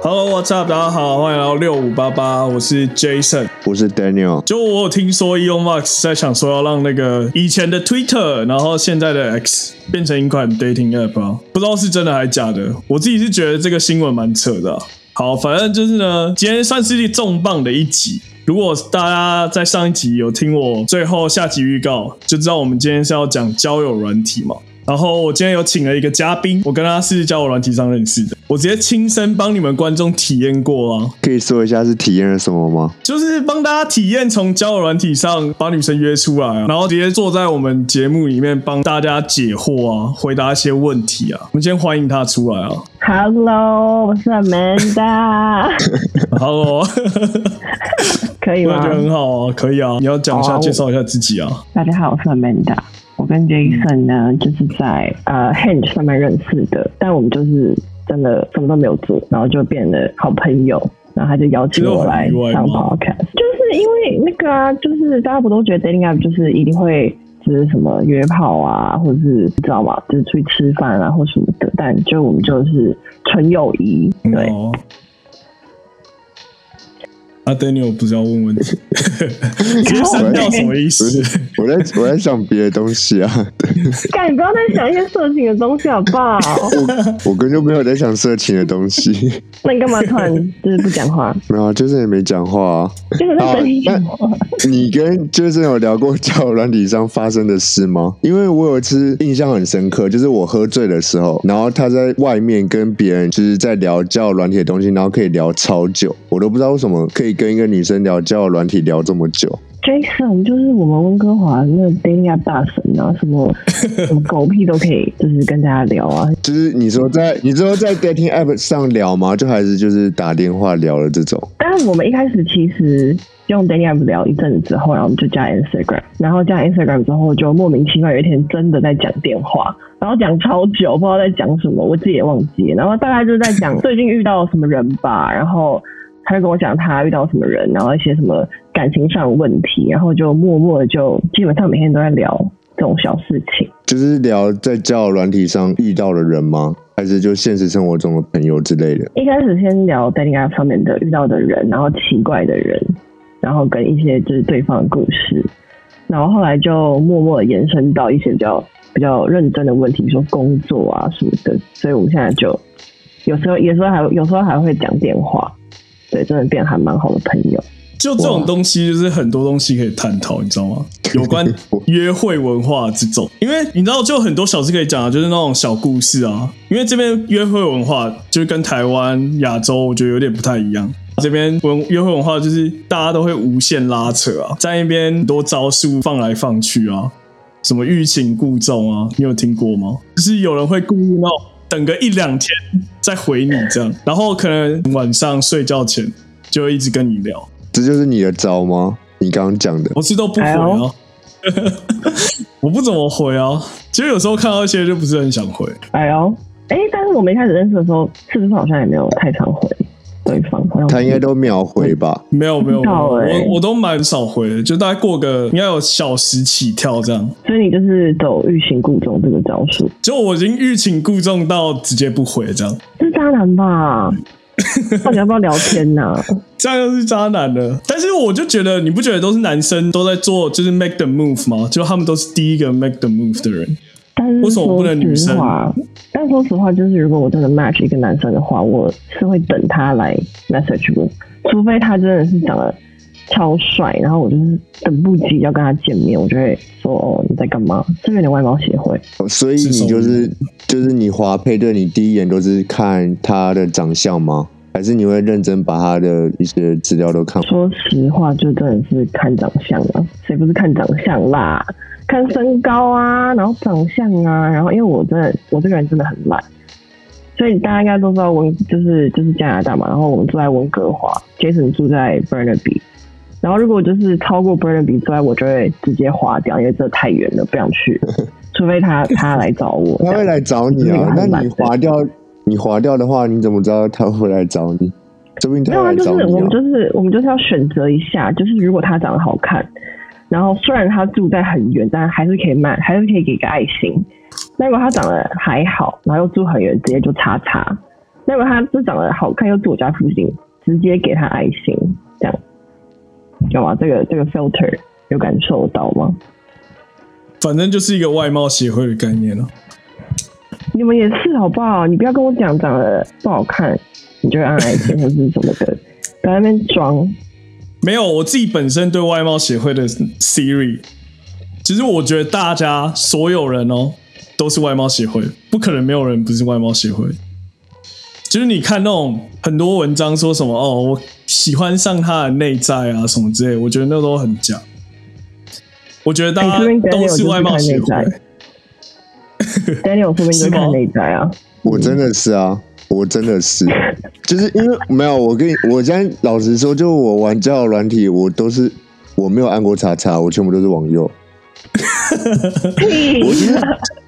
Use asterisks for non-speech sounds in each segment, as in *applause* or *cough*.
Hello，What's up？大家好，欢迎来到六五八八，我是 Jason，我是 Daniel。就我有听说 Elon Musk 在想说要让那个以前的 Twitter，然后现在的 X 变成一款 dating app 啊，不知道是真的还是假的。我自己是觉得这个新闻蛮扯的啊。好，反正就是呢，今天算是一重磅的一集。如果大家在上一集有听我最后下集预告，就知道我们今天是要讲交友软体嘛。然后我今天有请了一个嘉宾，我跟他是交友软体上认识的，我直接亲身帮你们观众体验过啊。可以说一下是体验了什么吗？就是帮大家体验从交友软体上把女生约出来啊，然后直接坐在我们节目里面帮大家解惑啊，回答一些问题啊。我们先欢迎他出来啊。Hello，我是 Amanda。*laughs* Hello，*laughs* 可以吗？我觉得很好啊，可以啊。你要讲一下，oh, 介绍一下自己啊。大家好，我是 Amanda。我跟 Jason 呢，就是在呃 Hinge 上面认识的，但我们就是真的什么都没有做，然后就变得好朋友，然后他就邀请我来上 Podcast，就是因为那个啊，就是大家不都觉得 Dating App 就是一定会就是什么约炮啊，或者是你知道吗？就是出去吃饭啊或什么的，但就我们就是纯友谊，对。嗯阿 Daniel 不是要问问题，*laughs* *laughs* 直接删掉什么意思？我在我在想别的东西啊。*laughs* 干，你不要再想一些色情的东西好不好？*laughs* 我我根本就没有在想色情的东西。*laughs* 那你干嘛突然就是不讲话？没有，就是也没讲话啊。就是在。你跟就是有聊过交友软体上发生的事吗？因为我有一次印象很深刻，就是我喝醉的时候，然后他在外面跟别人就是在聊交友软体的东西，然后可以聊超久，我都不知道为什么可以。跟一个女生聊交友软体聊这么久，Jason 就是我们温哥华那个 dating app 大神啊，什么 *laughs* 什么狗屁都可以，就是跟大家聊啊。就是你说在你说在 dating app 上聊吗？就还是就是打电话聊了这种？但是我们一开始其实用 dating app 聊一阵子之后，然后我们就加 Instagram，然后加 Instagram 之后就莫名其妙有一天真的在讲电话，然后讲超久，不知道在讲什么，我自己也忘记。然后大概就是在讲最近遇到什么人吧，然后。他就跟我讲他遇到什么人，然后一些什么感情上的问题，然后就默默的就基本上每天都在聊这种小事情。就是聊在交友软体上遇到的人吗？还是就现实生活中的朋友之类的？一开始先聊 dating app 上面的遇到的人，然后奇怪的人，然后跟一些就是对方的故事，然后后来就默默的延伸到一些比较比较认真的问题，比如说工作啊什么的。所以我们现在就有时候有时候还有时候还会讲电话。对，真的变还蛮好的朋友。就这种东西，就是很多东西可以探讨，你知道吗？*laughs* 有关约会文化这种，因为你知道，就很多小事可以讲啊，就是那种小故事啊。因为这边约会文化就是跟台湾、亚洲，我觉得有点不太一样。这边文约会文化就是大家都会无限拉扯啊，在那边很多招数放来放去啊，什么欲擒故纵啊，你有听过吗？就是有人会故意闹。等个一两天再回你这样，然后可能晚上睡觉前就会一直跟你聊，这就是你的招吗？你刚刚讲的，我是都不回啊，哎、*laughs* 我不怎么回啊，其实有时候看到一些就不是很想回。哎呦，哎，但是我们一开始认识的时候，是不是好像也没有太常回？对方他应该都秒回吧？没有没有，我我都蛮少回的，就大概过个应该有小时起跳这样。所以你就是走欲擒故纵这个招数？就我已经欲擒故纵到直接不回这样。这是渣男吧？*laughs* 到底要不要聊天呢、啊？这样又是渣男的。但是我就觉得，你不觉得都是男生都在做，就是 make the move 吗？就他们都是第一个 make the move 的人。但是为什么不能女生？但说实话，就是如果我真的 match 一个男生的话，我是会等他来 message 我，除非他真的是长得超帅，然后我就是等不及要跟他见面，我就会说哦，你在干嘛？这边有点外貌协会。所以你就是就是你滑配对，你第一眼都是看他的长相吗？还是你会认真把他的一些资料都看？说实话，就真的是看长相啊，谁不是看长相啦？看身高啊，然后长相啊，然后因为我真的我这个人真的很懒，所以大家应该都知道温就是就是加拿大嘛，然后我们住在温哥华，Jason 住在 Burnaby，然后如果就是超过 Burnaby 之外，我就会直接划掉，因为这太远了，不想去，*laughs* 除非他他来找我，他会来找你啊？那你划掉你划掉的话，你怎么知道他会来找你？没有啊，就是我们就是我们就是要选择一下，就是如果他长得好看，然后虽然他住在很远，但还是可以卖，还是可以给个爱心。那如果他长得还好，然后又住很远，直接就叉叉。那如果他就长得好看，又住我家附近，直接给他爱心，这样有吗？这个这个 filter 有感受到吗？反正就是一个外貌协会的概念了。你们也是好不好？你不要跟我讲长得不好看，你就会按爱心或是什么的，在那边装。没有，我自己本身对外貌协会的 theory，其实我觉得大家所有人哦都是外貌协会，不可能没有人不是外貌协会。就是你看那种很多文章说什么哦，我喜欢上他的内在啊什么之类，我觉得那都很假。我觉得大家都是外貌协会。Daniel 后面就看内在啊，我真的是啊，我真的是，就是因为没有我跟你，我现在老实说，就我玩交友软体，我都是我没有按过叉叉，我全部都是往右。我其实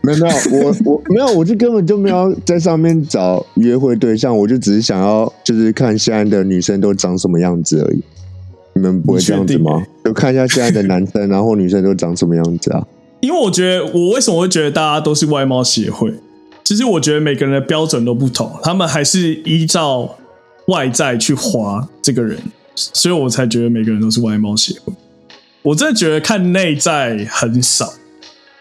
没有没有，我我没有，我就根本就没有在上面找约会对象，我就只是想要就是看现在的女生都长什么样子而已。你们不会这样子吗？*laughs* 就看一下现在的男生，然后女生都长什么样子啊？因为我觉得，我为什么会觉得大家都是外貌协会？其实我觉得每个人的标准都不同，他们还是依照外在去划这个人，所以我才觉得每个人都是外貌协会。我真的觉得看内在很少。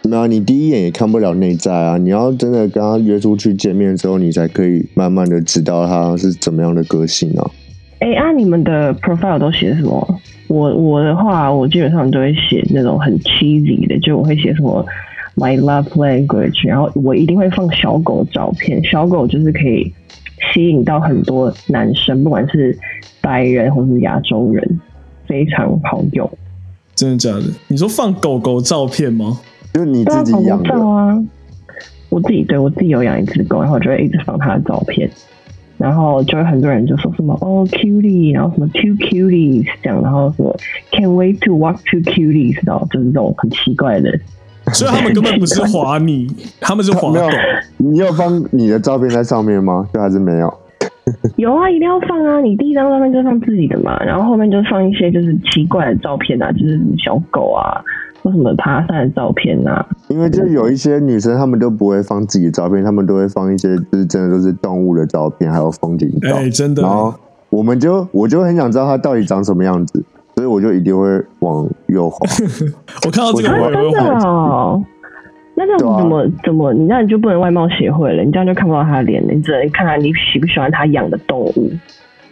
没有，你第一眼也看不了内在啊！你要真的跟他约出去见面之后，你才可以慢慢的知道他是怎么样的个性啊。哎，啊，你们的 profile 都写什么？我我的话，我基本上都会写那种很 cheesy 的，就我会写什么 my love language，然后我一定会放小狗照片，小狗就是可以吸引到很多男生，不管是白人或是亚洲人，非常好用。真的假的？你说放狗狗照片吗？就是你自己养的啊？我自己对我自己有养一只狗，然后我就会一直放它的照片。然后就会很多人就说什么哦，cutie，然后什么 two cuties 这样，然后什么 can't wait to walk two cuties，然后就是这种很奇怪的。*laughs* 所以他们根本不是滑你，*laughs* 他们是滑。没有，你有放你的照片在上面吗？就还是没有？*laughs* 有啊，一定要放啊！你第一张照片就放自己的嘛，然后后面就放一些就是奇怪的照片啊，就是小狗啊。或什么爬山的照片啊？因为就有一些女生，她们都不会放自己的照片，她们都会放一些就是真的都是动物的照片，还有风景照。哎，真的。然后我们就我就很想知道它到底长什么样子，所以我就一定会往右滑。*laughs* 我看到这个我真的哦，那这样怎么、啊、怎么？你那你就不能外貌协会了？你这样就看不到他的脸，你只能看看你喜不喜欢他养的动物。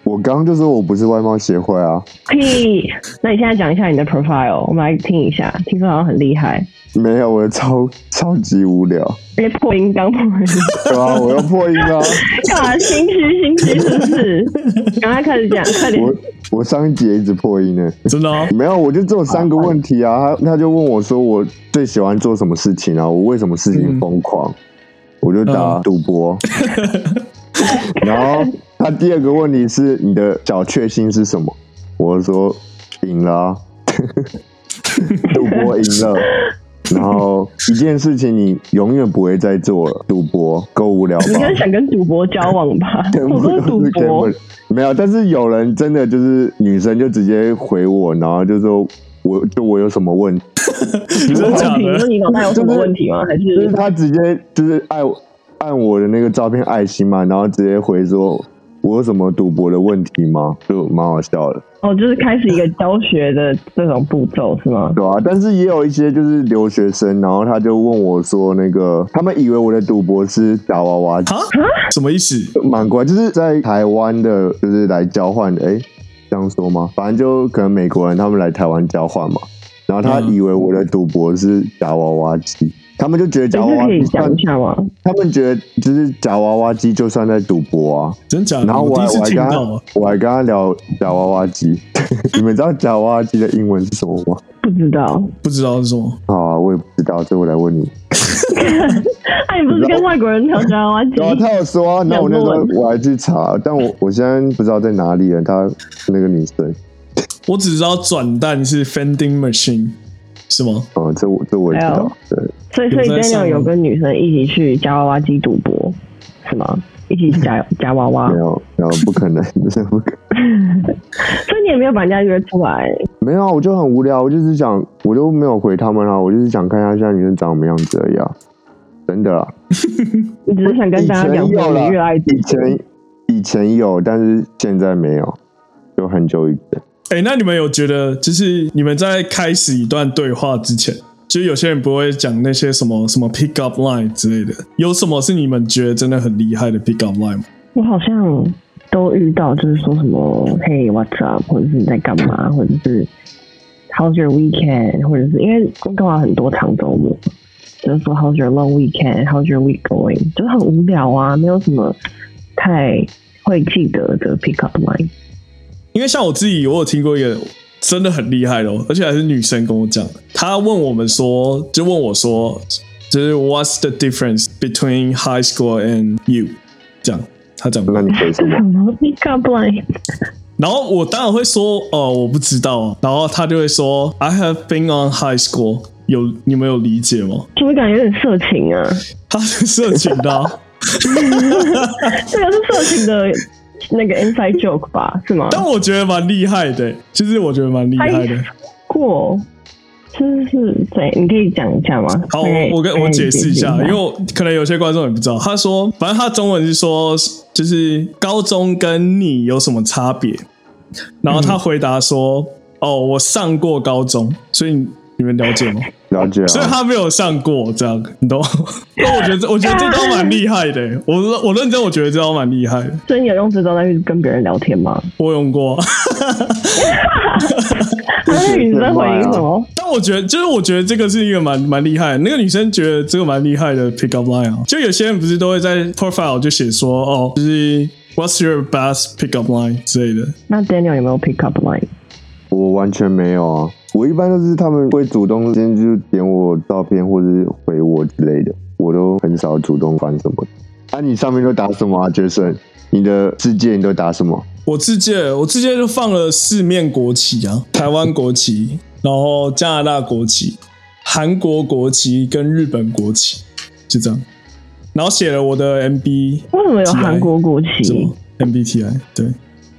我刚刚就说我不是外貌协会啊！屁！那你现在讲一下你的 profile，我们来听一下。听说好像很厉害。没有，我超超级无聊。别破音，刚破音。对啊，我要破音啊！干嘛？心虚，心虚是不是？*laughs* 赶快开始讲，快点。我我上一集也一直破音呢，真的、哦？没有，我就只有三个问题啊。他他就问我说，我最喜欢做什么事情啊？我为什么事情疯狂？嗯、我就答赌博。*laughs* *laughs* 然后。他第二个问题是你的小确幸是什么？我说赢了、啊，*laughs* 赌博赢了。然后一件事情你永远不会再做了，赌博够无聊吧？你应该想跟赌博交往吧？*laughs* 我说赌博没有，但是有人真的就是女生就直接回我，然后就说我就我有什么问题？你真的假的？你脑袋有什么问题吗？还是就是他直接就是爱按我的那个照片爱心嘛，然后直接回说。我有什么赌博的问题吗？就蛮好笑的。哦，就是开始一个教学的这种步骤是吗？对啊，但是也有一些就是留学生，然后他就问我说：“那个他们以为我的赌博是夹娃娃机。”什么意思？蛮怪，就是在台湾的，就是来交换的。哎，这样说吗？反正就可能美国人他们来台湾交换嘛，然后他以为我的赌博是夹娃娃机。他们就觉得夹娃娃机，他们觉得就是夹娃娃机就算在赌博啊，真假的？然后我还我还跟他我还跟他聊夹娃娃机，*laughs* 你们知道夹娃娃机的英文是什么吗？不知道，不知道是什么。好啊，我也不知道，所以我来问你。*laughs* 哎，你不是跟外国人聊夹娃娃机？*laughs* 然后他有说，啊那我那时候我还去查，但我我现在不知道在哪里了。他那个女生，我只知道转蛋是 vending machine。是吗？哦，这我这我也知道。对，所以所以 Daniel 有跟女生一起去夹娃娃机赌博，是吗？一起去夹夹娃娃？没有，没有，不可能，*laughs* 不可能。所以你也没有把人家约出来？没有啊，我就很无聊，我就是想，我都没有回他们啊，我就是想看一下现在女生长什么样子而已啊，真的啦。*laughs* 你只是想跟大家讲说你越爱以前以前有，但是现在没有，就很久以前。哎、欸，那你们有觉得，就是你们在开始一段对话之前，就有些人不会讲那些什么什么 pick up line 之类的，有什么是你们觉得真的很厉害的 pick up line 吗？我好像。都遇到，就是说什么 “Hey, what's up”，或者是你在干嘛，或者是 “How's your weekend”，或者是因为温哥华很多长周末，就是说 “How's your long weekend”、“How's your week going”，就是很无聊啊，没有什么太会记得的 pick up line。因为像我自己，我有听过一个真的很厉害哦，而且还是女生跟我讲，她问我们说，就问我说，就是 “What's the difference between high school and you？” 这样。她讲，那你可以什么？然后我当然会说，哦，我不知道。然后她就会说，I have been on high school。有你们有理解吗？就会感觉有点色情啊。*laughs* 他是色情的、啊，*laughs* 这个是色情的那个 inside joke 吧？是吗？但我觉得蛮厉害的，其实我觉得蛮厉害的。过。就是对，你可以讲一下吗？好，我跟我解释一下，因为可能有些观众也不知道。他说，反正他中文是说，就是高中跟你有什么差别？然后他回答说：“嗯、哦，我上过高中，所以。”你们了解吗？了解啊，所以他没有上过这样，你懂？*laughs* 那我觉得，我觉得这招蛮厉害的。我我认真，我觉得这招蛮厉害的。所以你有用这招在跟别人聊天吗？我用过。*laughs* 那女生回应什么？但我觉得，就是我觉得这个是一个蛮蛮厉害的。那个女生觉得这个蛮厉害的 pick up line 啊。就有些人不是都会在 profile 就写说，哦，就是 What's your best pick up line 之类的。那 Daniel 有没有 pick up line？我完全没有啊。我一般都是他们会主动先就点我照片或者是回我之类的，我都很少主动翻什么。啊，你上面都打什么啊，Jason？你的世界你都打什么？我自介，我自介就放了四面国旗啊，台湾国旗，然后加拿大国旗、韩国国旗跟日本国旗，就这样。然后写了我的 MB，为什么有韩国国旗？什么 MBTI？对。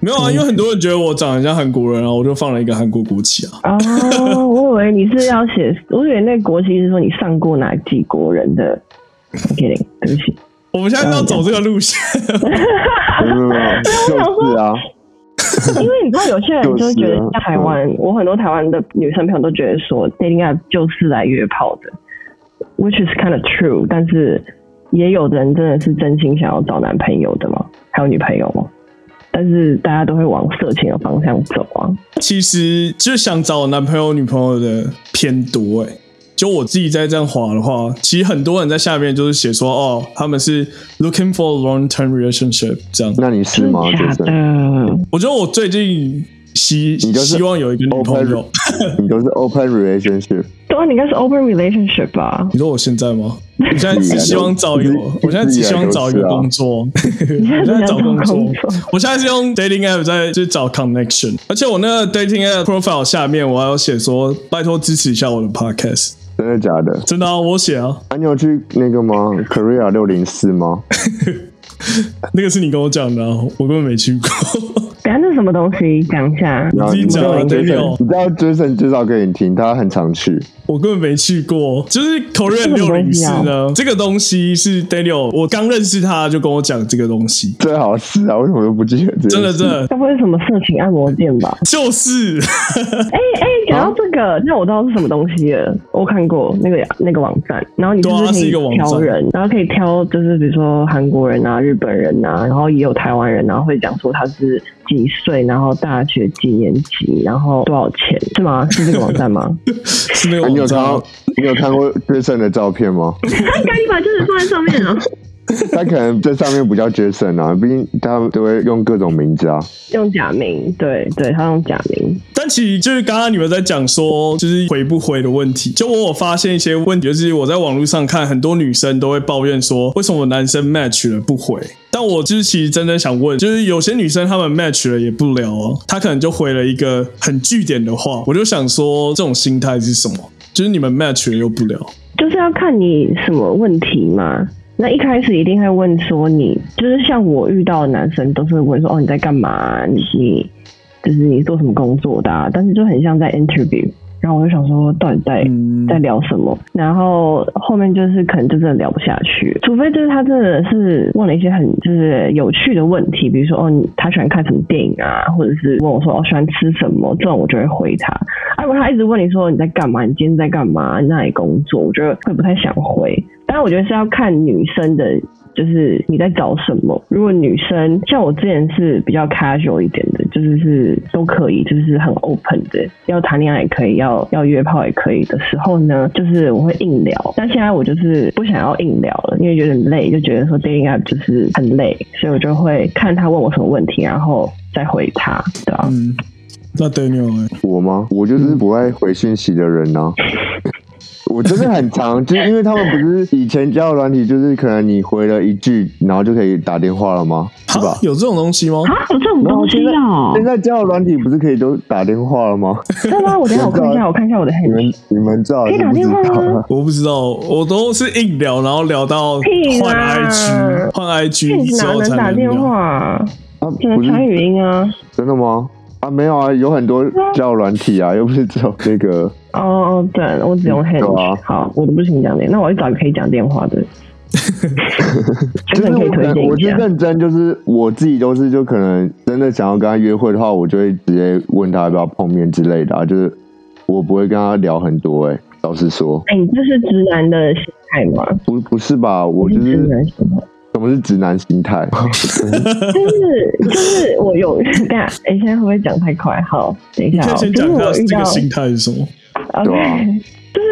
没有啊，因为很多人觉得我长得像韩国人啊，我就放了一个韩国国旗啊。哦，*laughs* 我以为你是要写，我以为那国旗是说你上过哪几国人的。OK，对不起。我们现在要走这个路线。没有就是啊。因为你知道，有些人就觉得在台湾，我很多台湾的女生朋友都觉得说，dating app 就是来约炮的，which is kind of true。但是也有人真的是真心想要找男朋友的吗？还有女朋友吗？但是大家都会往色情的方向走啊。其实就想找男朋友、女朋友的偏多哎。就我自己在这样滑的话，其实很多人在下面就是写说，哦，他们是 looking for a long-term relationship 这样。那你是吗？假的。我觉得我最近希希望有一个女朋友。你都是 open relationship。对啊，你应该是 open relationship 吧？你说我现在吗？我现在只希望找一个，我现在只希望找一个工作。*laughs* 我现在找工作，我现在是用 dating app 在就找 connection，而且我那个 dating app profile 下面我还有写说，拜托支持一下我的 podcast。真的假的？真的啊，我写啊。啊，你有去那个吗？Korea 六零四吗？*laughs* 那个是你跟我讲的啊，我根本没去过。等下，那是什么东西？讲一下。你自己讲啊，对，你知道 Jason 介绍给你听，他很常去。我根本没去过，就是 Korean 六零四呢。这个东西是 Daniel，我刚认识他就跟我讲这个东西。最好是啊，为什么都不记得？真的真的，该不会是什么色情按摩店吧？就是。*laughs* 哎哎，讲到这个，那我知道是什么东西了。我看过那个那个网站，然后你就是可以挑人，然后可以挑就是比如说韩国人啊、日本人啊，然后也有台湾人，然后会讲说他是几岁，然后大学几年级，然后多少钱，是吗？*laughs* 是这个网站吗？是那个网站。*laughs* 你有看？你有看过 Jason 的照片吗？赶紧把就是放在上面啊！*laughs* 他可能在上面不叫 Jason 啊，毕竟他都会用各种名字啊，用假名。对对，他用假名。但其实就是刚刚你们在讲说，就是回不回的问题。就我有发现一些问题，就是我在网络上看很多女生都会抱怨说，为什么男生 match 了不回？但我就是其实真的想问，就是有些女生她们 match 了也不聊哦，她可能就回了一个很句点的话，我就想说这种心态是什么？就是你们 match 了又不聊，就是要看你什么问题嘛。那一开始一定会问说你，就是像我遇到的男生都是问说哦，你在干嘛？你就是你做什么工作的啊，但是就很像在 interview。然后我就想说，到底在、嗯、在聊什么？然后后面就是可能就真的聊不下去，除非就是他真的是问了一些很就是有趣的问题，比如说哦，你他喜欢看什么电影啊，或者是问我说哦喜欢吃什么，这种我就会回他。啊，如果他一直问你说你在干嘛，你今天在干嘛，你在哪里工作，我觉得会不太想回。当然，我觉得是要看女生的。就是你在找什么？如果女生像我之前是比较 casual 一点的，就是是都可以，就是很 open 的，要谈恋爱也可以，要要约炮也可以的时候呢，就是我会硬聊。但现在我就是不想要硬聊了，因为有点累，就觉得说 dating app 就是很累，所以我就会看他问我什么问题，然后再回他，对吧？嗯，那 Daniel 我吗？我就是不爱回讯息的人呢、啊。*laughs* 我真的很长，*laughs* 就是因为他们不是以前交友软体，就是可能你回了一句，然后就可以打电话了吗？是吧？有这种东西吗？啊，有这种东西啊！现在交友软体不是可以都打电话了吗？是吗？我等下我看一下，我看一下我的 Hinge。你们你们知道可以打电话吗？我不知道，我都是硬聊，然后聊到换 IG，换 IG 哪能打电话？啊，只能传语音啊？真的吗？啊，没有啊，有很多交友软体啊，又不是只有这个。哦哦，对，我只用 Hinge、啊。好，我都不行讲电，那我去找可以讲电话的。就是我可能，我是认真，就是我自己都是，就可能真的想要跟他约会的话，我就会直接问他要不要碰面之类的啊，就是我不会跟他聊很多、欸。哎，老实说，哎、欸，你这是直男的心态吗？不，不是吧？我就是。什么是直男心态？*laughs* 就是就是我有 *laughs* 等下，哎、欸，现在会不会讲太快？好，等一下、喔，先讲一下这个心态是什么？OK。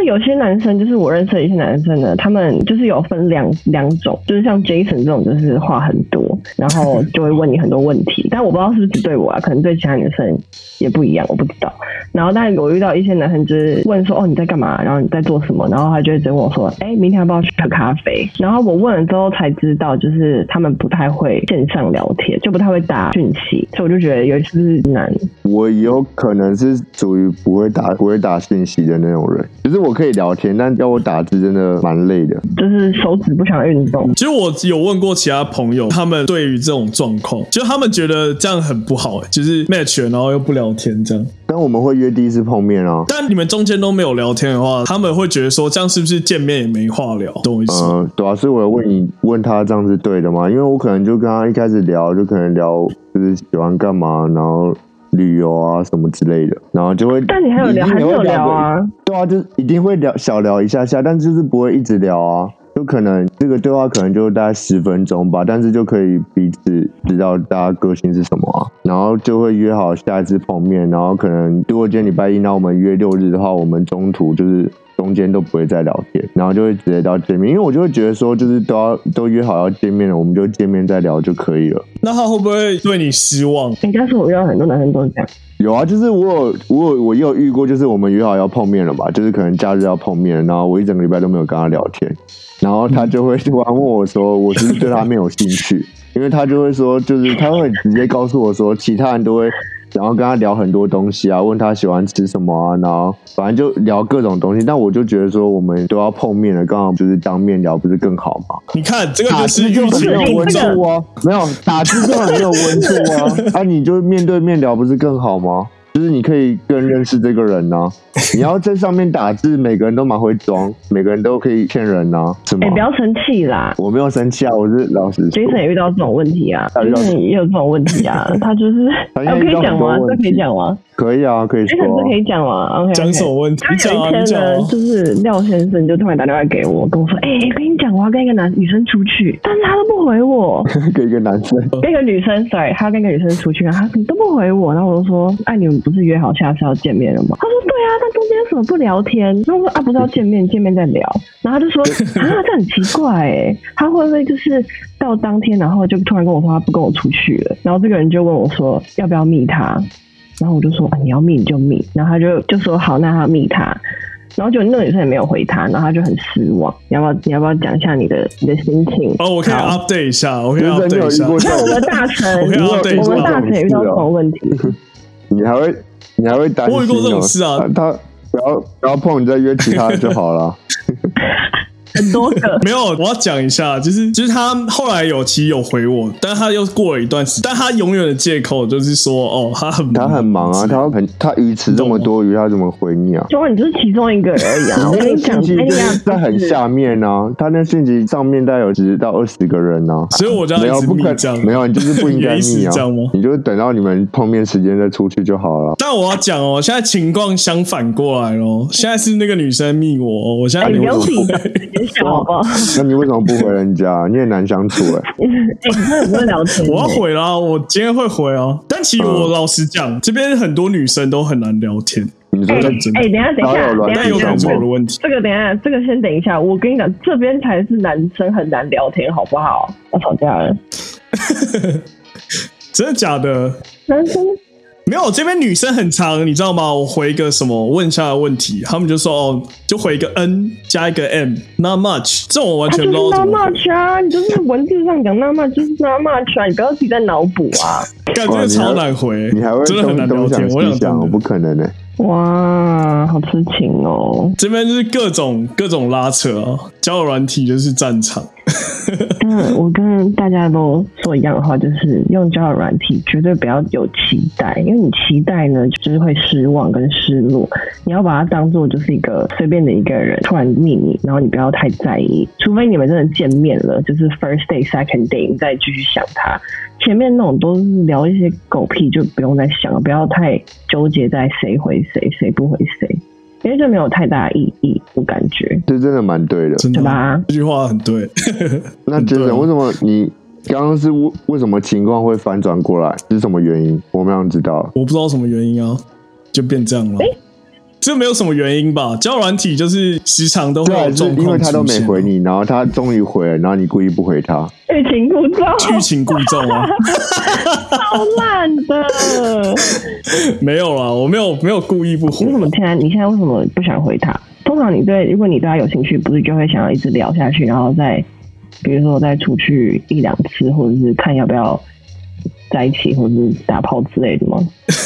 有些男生，就是我认识的一些男生呢，他们就是有分两两种，就是像 Jason 这种，就是话很多，然后就会问你很多问题。但我不知道是不是只对我啊，可能对其他女生也不一样，我不知道。然后，但是我遇到一些男生，就是问说：“哦，你在干嘛？然后你在做什么？”然后他就会直问我说：“哎，明天要不要去喝咖啡？”然后我问了之后才知道，就是他们不太会线上聊天，就不太会打讯息，所以我就觉得尤其是男。我有可能是属于不会打不会打讯息的那种人，就是。我可以聊天，但要我打字真的蛮累的，就是手指不想运动。其实我有问过其他朋友，他们对于这种状况，就他们觉得这样很不好，就是 match 然后又不聊天这样。但我们会约第一次碰面啊。但你们中间都没有聊天的话，他们会觉得说这样是不是见面也没话聊？懂我意思？嗯，对啊。所以我要问你，问他这样是对的吗？因为我可能就跟他一开始聊，就可能聊就是喜欢干嘛，然后。旅游啊什么之类的，然后就会，但你还有聊，还是有聊啊？对啊，就一定会聊，小聊一下下，但就是不会一直聊啊。就可能这个对话可能就大概十分钟吧，但是就可以彼此知道大家个性是什么啊，然后就会约好下一次碰面，然后可能如果今天礼拜一，那我们约六日的话，我们中途就是。中间都不会再聊天，然后就会直接到见面，因为我就会觉得说，就是都要都约好要见面了，我们就见面再聊就可以了。那他会不会对你失望？应该是我遇到很多男生都是这样。有啊，就是我有我有我也有遇过，就是我们约好要碰面了吧，就是可能假日要碰面，然后我一整个礼拜都没有跟他聊天，然后他就会突然问我说，我是不是对他没有兴趣？*laughs* 因为他就会说，就是他会直接告诉我说，其他人都会。然后跟他聊很多东西啊，问他喜欢吃什么啊，然后反正就聊各种东西。但我就觉得说，我们都要碰面了，刚好就是当面聊，不是更好吗？你看这个就是就很没有温度啊，*laughs* 没有打字就很没有温度啊，啊，你就面对面聊，不是更好吗？就是你可以更认识这个人呢、啊。*laughs* 你要在上面打字，每个人都蛮会装，每个人都可以骗人呢、啊。什么？哎、欸，不要生气啦！我没有生气啊，我是老实说。Jason 也遇到这种问题啊，Jason 也有这种问题啊，他就是，他可以讲吗？这可以讲吗？可以啊，可以说。这可以讲吗？OK, okay。讲什么问题？他有一天呢，就是廖先生就突然打电话给我，跟我说：“哎、欸，跟你讲，我要跟一个男女生出去，但是他都不回我。*laughs* ”跟一个男生，跟一个女生，sorry，他要跟一个女生出去啊，他都不回我。然后我就说：“哎、啊，你们不是约好下次要见面了吗？”他说：“对啊，但中间怎么不聊天？”然后我说：“啊，不是要见面，见面再聊。”然后他就说：“啊，这很奇怪哎，他会不会就是到当天，然后就突然跟我说他不跟我出去了？”然后这个人就问我说：“要不要密他？”然后我就说啊，你要密你就密，然后他就就说好，那他密他，然后就那个女生也没有回他，然后他就很失望。你要不要你要不要讲一下你的你的心情？哦，我可以 update 一下，我可以 update 一下。那我们大成，我，我们大成遇到这种问题？你还会你还会担心？我遇过这种事啊，他不要不要碰，你再约其他的就好了。*laughs* 很多个。*laughs* 没有，我要讲一下，就是就是他后来有其实有回我，但他又过了一段时间，但他永远的借口就是说，哦，他很他很忙啊，他很他鱼池这么多鱼，他怎么回你啊？就你就是其中一个而已啊！*laughs* 我跟你讲，哎呀，在很下面啊，他那讯息上面大概有十到二十个人呢，所以我就没有不可能，没有，你就是不应该 *laughs* 密啊，你就等到你们碰面时间再出去就好了。但我要讲哦，现在情况相反过来咯，现在是那个女生密我，我现在好不好？*laughs* 那你为什么不回人家？你也难相处 *laughs* 哎。你很会聊天。我要回啦，我今天会回啊。但其实我老实讲，这边很多女生都很难聊天。你真？哎，等一下，等一下，等一下，有什么问题？这个等一下，这个先等一下。我跟你讲，这边才是男生很难聊天，好不好？要吵架了。*laughs* 真的假的？男生。没有，这边女生很长，你知道吗？我回一个什么问一下的问题，他们就说哦，就回一个 N 加一个 M，not much，这种我完全不知道怎么。not much 啊，你就是文字上讲 not much，就是 not much 啊，你不要自己在脑补啊。*laughs* 感觉超难回，你还会真的很难聊天，我想我不可能呢。哇，好痴情哦！这边就是各种各种拉扯啊，交友软体就是战场。*laughs* 嗯，我跟大家都说一样的话，就是用交友软体绝对不要有期待，因为你期待呢，就是会失望跟失落。你要把它当做就是一个随便的一个人突然秘密，然后你不要太在意，除非你们真的见面了，就是 first day、second day，你再继续想他。前面那种都是聊一些狗屁，就不用再想了，不要太纠结在谁回谁，谁不回谁，因为这没有太大意义，我感觉。这真的蛮对的，真的吧？这句话很对。那杰森，为什么你刚刚是为为什么情况会反转过来？是什么原因？我们想知道。我不知道什么原因啊，就变这样了。欸这没有什么原因吧？交友软体就是时常都会有状况，因为他都没回你，然后他终于回了，然后你故意不回他，欲擒故纵，欲擒故纵啊！*laughs* 超烂的，没有啦，我没有没有故意不回。你怎么现在？你现在为什么不想回他？通常你对，如果你对他有兴趣，不是就会想要一直聊下去，然后再比如说再出去一两次，或者是看要不要。在一起或者是打炮之类的吗？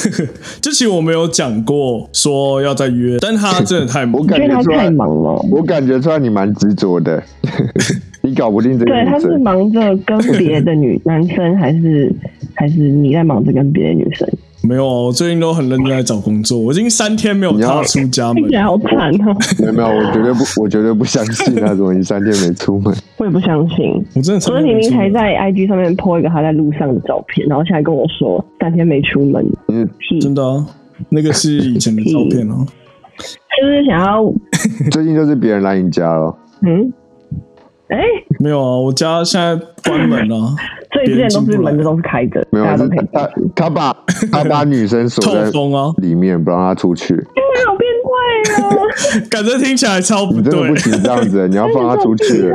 *laughs* 之前我没有讲过说要再约，但他真的太忙，我感觉他太忙了。我感觉出来你蛮执着的，*laughs* 你搞不定这个。对，他是忙着跟别的女男生，还是还是你在忙着跟别的女生？没有啊，我最近都很认真在找工作，我已经三天没有踏出家门，听起来好惨哦！没有没有，我绝对不，*laughs* 我绝对不相信他怎么你三天没出门。*laughs* 我也不相信，我真的。昨天明明才在 IG 上面 po 一个他在路上的照片，然后现在跟我说三天没出门，嗯，真的啊，那个是以前的照片哦。*laughs* 就是想要最近就是别人来你家了，嗯，哎、欸，没有啊，我家现在关门了。所以之前都是门子都是开着，没有，他他他把他把女生锁在 *laughs* 里面，不让她出去。天哪好变怪哦！*laughs* 感觉听起来超不对，不行这样子，你要放她出去。*laughs*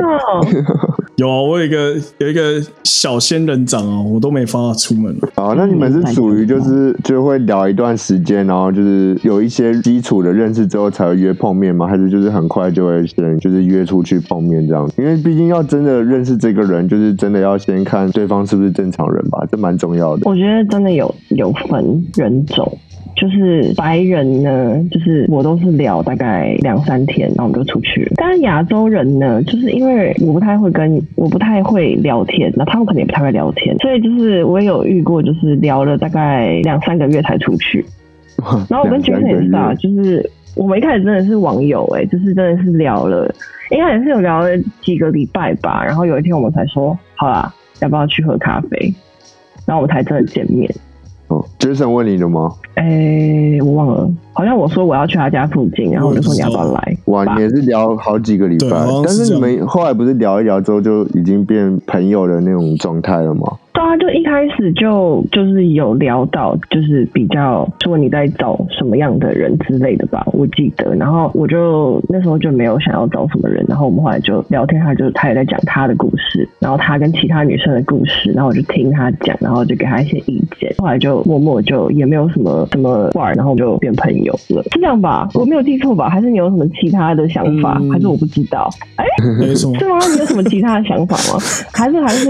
有啊，我有一个有一个小仙人掌哦，我都没放她出门。好，那你们是属于就是就会聊一段时间，然后就是有一些基础的认识之后才会约碰面吗？还是就是很快就会先就是约出去碰面这样？因为毕竟要真的认识这个人，就是真的要先看对方是不是正常人吧，这蛮重要的。我觉得真的有有分人种。就是白人呢，就是我都是聊大概两三天，然后我们就出去了。但是亚洲人呢，就是因为我不太会跟，我不太会聊天，那他们可能也不太会聊天，所以就是我也有遇过，就是聊了大概两三个月才出去。*laughs* 然后我跟杰森也是啊，就是我们一开始真的是网友哎、欸，就是真的是聊了，应该也是有聊了几个礼拜吧。然后有一天我们才说，好啦，要不要去喝咖啡？然后我们才真的见面。哦，Jason 问你的吗？哎、欸，我忘了，好像我说我要去他家附近，然后我就说你要不要来？哇，你也是聊好几个礼拜，但是你们后来不是聊一聊之后就已经变朋友的那种状态了吗？就一开始就就是有聊到，就是比较说你在找什么样的人之类的吧，我记得。然后我就那时候就没有想要找什么人，然后我们后来就聊天，他就他也在讲他的故事，然后他跟其他女生的故事，然后我就听他讲，然后就给他一些意见。后来就默默就也没有什么什么话，然后就变朋友了，是这样吧？我没有记错吧？还是你有什么其他的想法？还是我不知道？哎、欸，是吗？你有什么其他的想法吗？还是还是？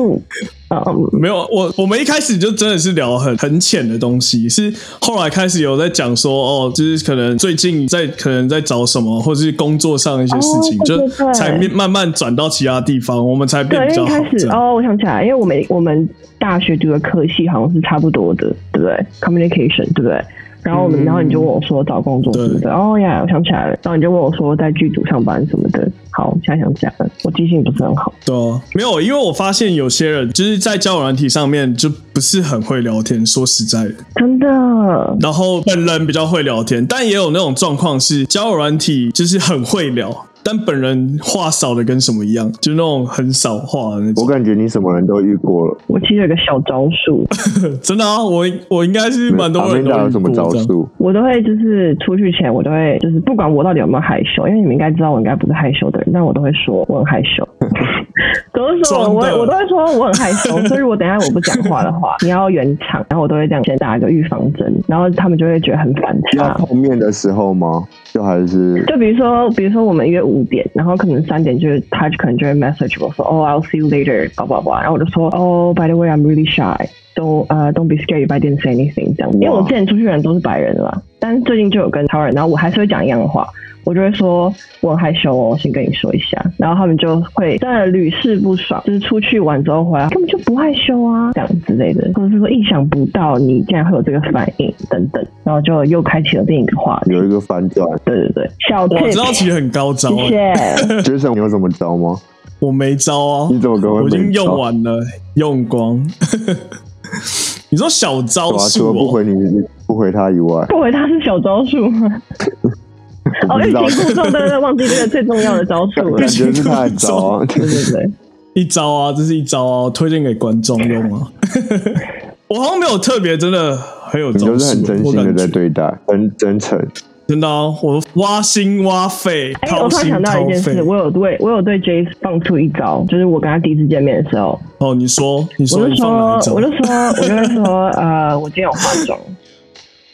嗯，没有，我我们一开始就真的是聊很很浅的东西，是后来开始有在讲说，哦，就是可能最近在可能在找什么，或者是工作上一些事情，哦、对对对就才慢慢转到其他地方，我们才变比较一开始哦，我想起来，因为我们我们大学读的科系好像是差不多的，对不对？Communication，对不对？然后我们，然后你就问我说找工作什么的，哦呀，我想起来了。然后你就问我说在剧组上班什么的。好，我现在想起来了，我记性不是很好。对啊，没有，因为我发现有些人就是在交友软体上面就不是很会聊天，说实在的，真的。然后本人比较会聊天，但也有那种状况是交友软体就是很会聊。但本人话少的跟什么一样，就那种很少话的那种。我感觉你什么人都遇过了。我其实有个小招数，*laughs* 真的啊，我我应该是蛮多人都遇过。有什么招数？我都会就是出去前，我都会就是不管我到底有没有害羞，因为你们应该知道我应该不是害羞的人，但我都会说我很害羞。*laughs* 都是说我我都会说我很害羞，所以如果等一下我不讲话的话，你要圆场，然后我都会这样先打一个预防针，然后他们就会觉得很反差。碰面的时候吗？就还是就比如说，比如说我们约五点，然后可能三点就是他可能就会 message 我说，哦、oh,，I'll see you later，叭叭叭，然后我就说，哦、oh,，by the way，I'm really shy，don't 呃、uh,，don't be scared if I didn't say anything，这样，因为我之前出去的人都是白人啦，但是最近就有跟台湾人，然后我还是会讲一样的话。我就会说我很害羞哦，先跟你说一下，然后他们就会真的屡试不爽，就是出去玩之后回来根本就不害羞啊，这样之类的，或者是说意想不到你竟然会有这个反应等等，然后就又开启了另一个话题，有一个反转，对对对，小我知道其实很高招，谢 *laughs* 谢。Jason，你有什么招吗？我没招啊，你怎么跟我？我已经用完了，用光。*laughs* 你说小招数、哦，不回你，不回他以外，不回他是小招数吗？*laughs* *laughs* 哦，欲擒故纵，对对对，忘记这个最重要的招数了。*laughs* 感觉是太招 *laughs* 啊，对对对，一招啊，这是一招啊，推荐给观众用啊。我好像没有特别，真的很有招数，你就是很真心的在对待，很真诚，真的哦，我挖心挖肺，掏心掏肺。哎，我突然想到一件事，我有对，我有对 Jace 放出一招，就是我跟他第一次见面的时候。哦，你说，你说，我就说，我就说，我就会说，呃，我今天有化妆。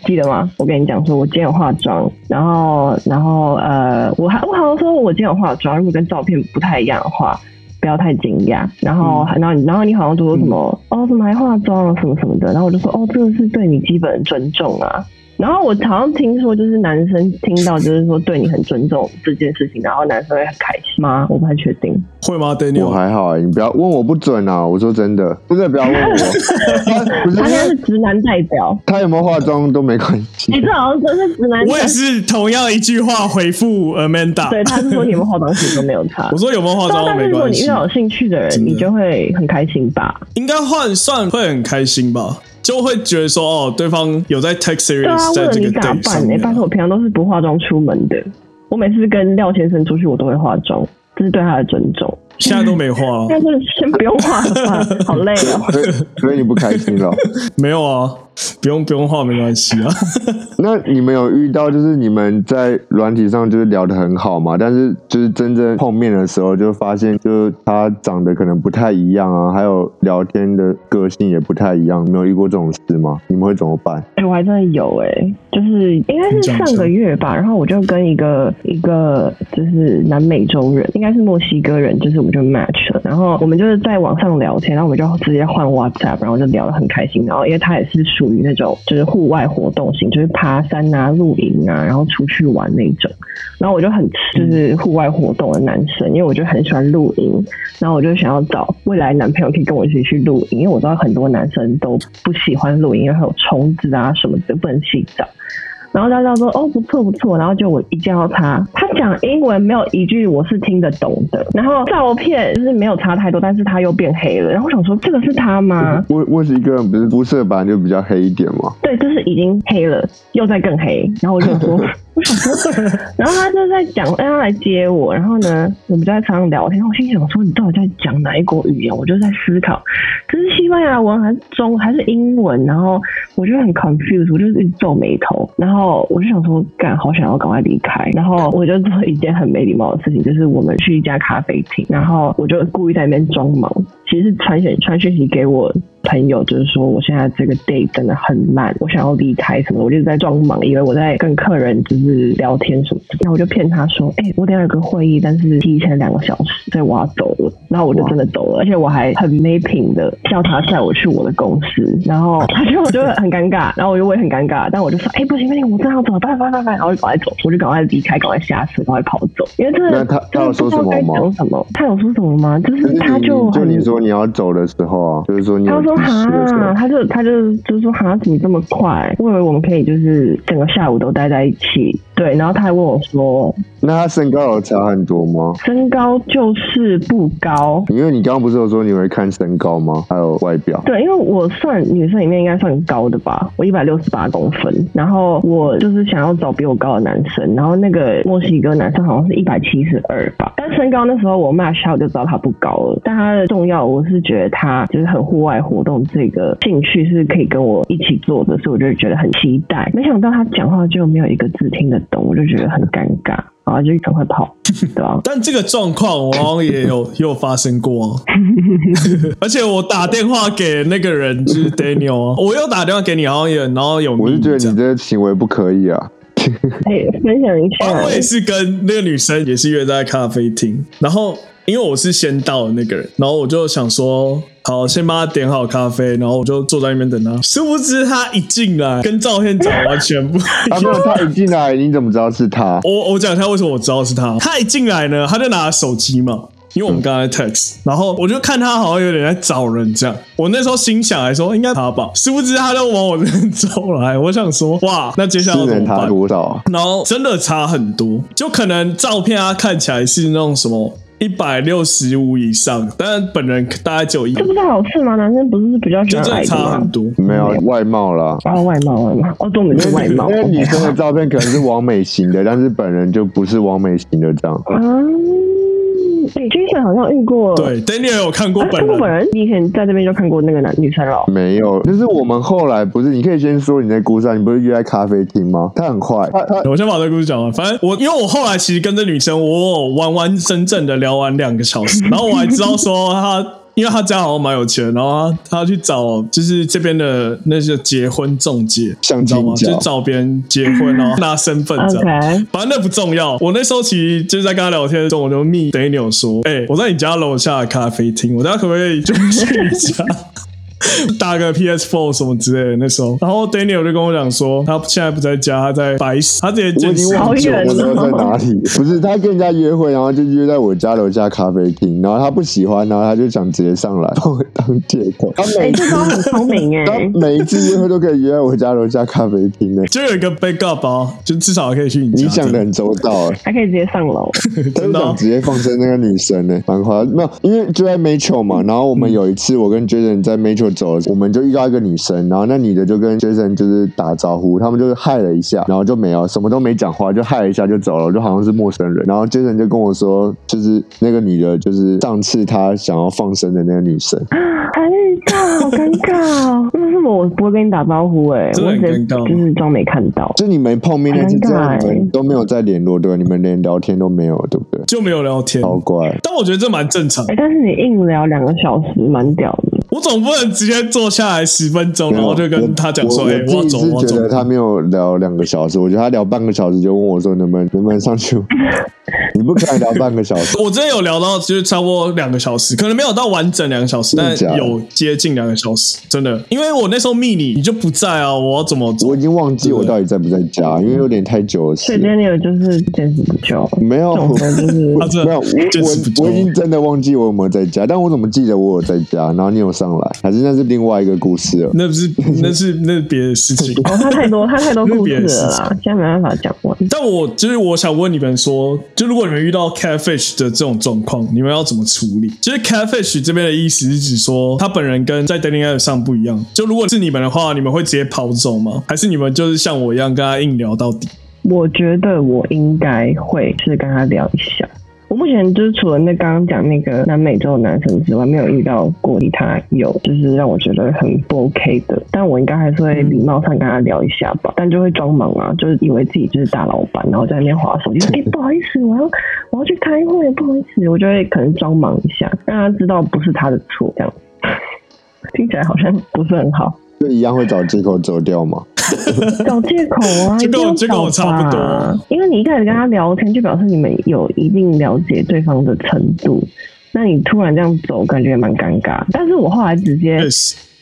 记得吗？我跟你讲说，我今天有化妆，然后，然后，呃，我还我好像说我今天有化妆，如果跟照片不太一样的话，不要太惊讶。然后，嗯、然后，然后你好像说什么、嗯、哦，怎么还化妆啊，什么什么的。然后我就说，哦，这个是对你基本尊重啊。然后我好像听说，就是男生听到就是说对你很尊重这件事情，然后男生会很开心吗？我不太确定，会吗？Daniel，我还好，你不要问我不准啊！我说真的，不是不要问我，*laughs* 他，不是他现在是直男代表，他有没有化妆都没关系。你这好像真是直男。我也是同样一句话回复 Amanda，对，他是说你有没有化妆其实都没有差。我说有没有化妆没关系。但是如果你遇到有兴趣的人，你就会很开心吧？应该换算会很开心吧？就会觉得说哦，对方有在 take serious，在这个为了你打扮呢。但是我平常都是不化妆出门的。我每次跟廖先生出去，我都会化妆，这是对他的尊重。现在都没化，*laughs* 但是先不用化了吧，好累哦。所以，所以你不开心了？*laughs* 没有啊。不用不用画没关系啊。*laughs* 那你们有遇到就是你们在软体上就是聊得很好嘛？但是就是真正碰面的时候就发现，就是他长得可能不太一样啊，还有聊天的个性也不太一样。没有遇过这种事吗？你们会怎么办？哎、欸，我还真的有哎、欸，就是应该是上个月吧，然后我就跟一个一个就是南美洲人，应该是墨西哥人，就是我们就 match 了，然后我们就是在网上聊天，然后我们就直接换 WhatsApp，然后就聊得很开心。然后因为他也是属于那种就是户外活动型，就是爬山啊、露营啊，然后出去玩那种。然后我就很就是户外活动的男生，因为我就很喜欢露营。然后我就想要找未来男朋友可以跟我一起去露营，因为我知道很多男生都不喜欢露营，因为有虫子啊什么的，不能洗澡。然后大家说哦，不错不错，然后就我一见到他，他讲英文没有一句我是听得懂的，然后照片就是没有差太多，但是他又变黑了，然后我想说这个是他吗？我我是一个人不是肤色本来就比较黑一点吗？对，就是已经黑了，又在更黑，然后我就说。我想说，然后他就在讲让他来接我，然后呢，我们就在床上聊天。我心想说，你到底在讲哪一国语言？我就在思考，这是西班牙文还是中还是英文？然后我就很 confused，我就一直皱眉头。然后我就想说，干，好想要赶快离开。然后我就做一件很没礼貌的事情，就是我们去一家咖啡厅，然后我就故意在那边装忙，其实是传讯传讯息给我朋友，就是说我现在这个 date 真的很烂，我想要离开什么，我就在装忙，以为我在跟客人就是聊天什么的，然后我就骗他说，哎、欸，我等下有个会议，但是提前两个小时，所以我要走了。然后我就真的走了，而且我还很没品的叫他载我去我的公司，然后他就我就很尴尬，然后我就我也很尴尬，但我就说，哎、欸，不行不行，我真的要走，拜拜拜拜，然后就赶快走，我就赶快离开，赶快下车，赶快跑走，因为真的他他有说什么吗？他有说什么吗？就是他就就你说你要走的时候啊，就是说你他说哈，他就他就就是说哈，怎么这么快？我以为我们可以就是整个下午都待在一起。对，然后他还问我说：“那他身高有差很多吗？”身高就是不高，因为你刚刚不是有说你会看身高吗？还有外表。对，因为我算女生里面应该算高的吧，我一百六十八公分，然后我就是想要找比我高的男生，然后那个墨西哥男生好像是一百七十二吧，但身高那时候我 match 下我就知道他不高了，但他的重要我是觉得他就是很户外活动，这个兴趣是可以跟我一起做的，所以我就觉得很期待。没想到他讲话就没有一个字听得懂，我就觉得很尴尬，然后就赶快跑，*laughs* 对吧？但这个状况我好像也有也有发生过啊，*laughs* 而且我打电话给那个人就是 Daniel 啊，我又打电话给你，好像也然后有，我就觉得你这个行为不可以啊。*laughs* 哎，分享一下，我也是跟那个女生也是约在咖啡厅，然后。因为我是先到的那个人，然后我就想说，好，先帮他点好咖啡，然后我就坐在那边等他。殊不知他一进来，跟照片长完全不一样。没有，他一进来，你怎么知道是他？*laughs* 我我讲一下为什么我知道是他。他一进来呢，他就拿手机嘛，因为我们刚才 text，然后我就看他好像有点在找人这样。我那时候心想来说，应该他吧。殊不知他就往我这边走来，我想说，哇，那接下来要怎么办？然后真的差很多，就可能照片啊看起来是那种什么。一百六十五以上，但本人大概九一。这不是好事吗？男生不是比较喜欢矮的吗？差很多，没有外貌啦。啊，外貌，外貌。哦，重点是外貌。因为女生的照片可能是完美型的，但是本人就不是完美型的这样。嗯。你之前好像遇过，对，Daniel 有看过本人，看过本人。你以前在这边就看过那个男女生了？没有，就是我们后来不是，你可以先说你那故事，你不是约在咖啡厅吗？他很快，他他，我先把这个故事讲完。反正我因为我后来其实跟这女生，我完完整整的聊完两个小时，*laughs* 然后我还知道说他。因为他家好像蛮有钱，然后他他要去找就是这边的那些结婚中介，想知道吗？就找别人结婚，然后 *laughs* 拿身份证。Okay. 反正那不重要。我那时候其实就是在跟他聊天的时候，我就密 Daniel 说：“哎、欸，我在你家楼下的咖啡厅，我等下可不可以就去你家？” *laughs* 打个 PS4 什么之类的，那时候，然后 Daniel 就跟我讲说，他现在不在家，他在白石，他直接我已经忘记我在 *laughs* 哪里。不是他跟人家约会，然后就约在我家楼下咖啡厅，然后他不喜欢，然后他就想直接上来帮我当借口。他每次都很聪明哎，*laughs* 他每一次约会都可以约在我家楼下咖啡厅呢，就有一个 backup 包，就至少可以去你家。你想的很周到哎，还可以直接上楼，真的直接放生那个女生呢，蛮快。没有，因为就在 Metro 嘛，然后我们有一次我跟 Jason 在 Metro 走，我们就遇到一个女生，然后那女的就跟 Jason 就是打招呼，他们就是嗨了一下，然后就没有什么都没讲话，就嗨了一下就走了，就好像是陌生人。然后 Jason 就跟我说，就是那个女的，就是上次他想要放生的那个女生。还遇到，好尴尬。为什么我不会跟你打招呼？哎，我只就是装没看到。就你们碰面那次之后，你们都没有再联络，对吧？你们连聊天都没有，对不对？就没有聊天，好怪。但我觉得这蛮正常。哎，但是你硬聊两个小时，蛮屌的。我总不能直接坐下来十分钟，然后就跟他讲说：“哎，我要走，我走。”我觉得他没有聊两个小时，我觉得他聊半个小时就问我说：“能不能能不能上去？”你不可能聊半个小时。*laughs* 我真的有聊到，就是差不多两个小时，可能没有到完整两个小时，但有接近两个小时，真的。因为我那时候密你，你就不在啊，我要怎么走？我已经忘记我到底在不在家，因为有点太久了。所以今天有就是坚持不久，没有，就是没有。我我我已经真的忘记我有没有在家，但我怎么记得我有在家？然后你有上来，还是那是？另外一个故事了，那不是，*laughs* 那是那是别的事情。哦，他太多，他太多故事了 *laughs* 啦，现在没办法讲完。但我就是我想问你们说，就如果你遇到 catfish 的这种状况，你们要怎么处理？其实 catfish 这边的意思是指说，他本人跟在 dating app 上不一样。就如果是你们的话，你们会直接跑走吗？还是你们就是像我一样跟他硬聊到底？我觉得我应该会是跟他聊一下。我目前就是除了那刚刚讲那个南美洲的男生之外，没有遇到过其他有就是让我觉得很不 OK 的。但我应该还是会礼貌上跟他聊一下吧，但就会装忙啊，就是以为自己就是大老板，然后在那边划手机。哎、欸，不好意思，我要我要去开会，不好意思，我就会可能装忙一下，让他知道不是他的错，这样。听起来好像不是很好。就一样会找借口走掉吗？*laughs* 找借口啊，就跟我借口差不多。因为你一开始跟他聊天，就表示你们有一定了解对方的程度。那你突然这样走，感觉也蛮尴尬。但是我后来直接.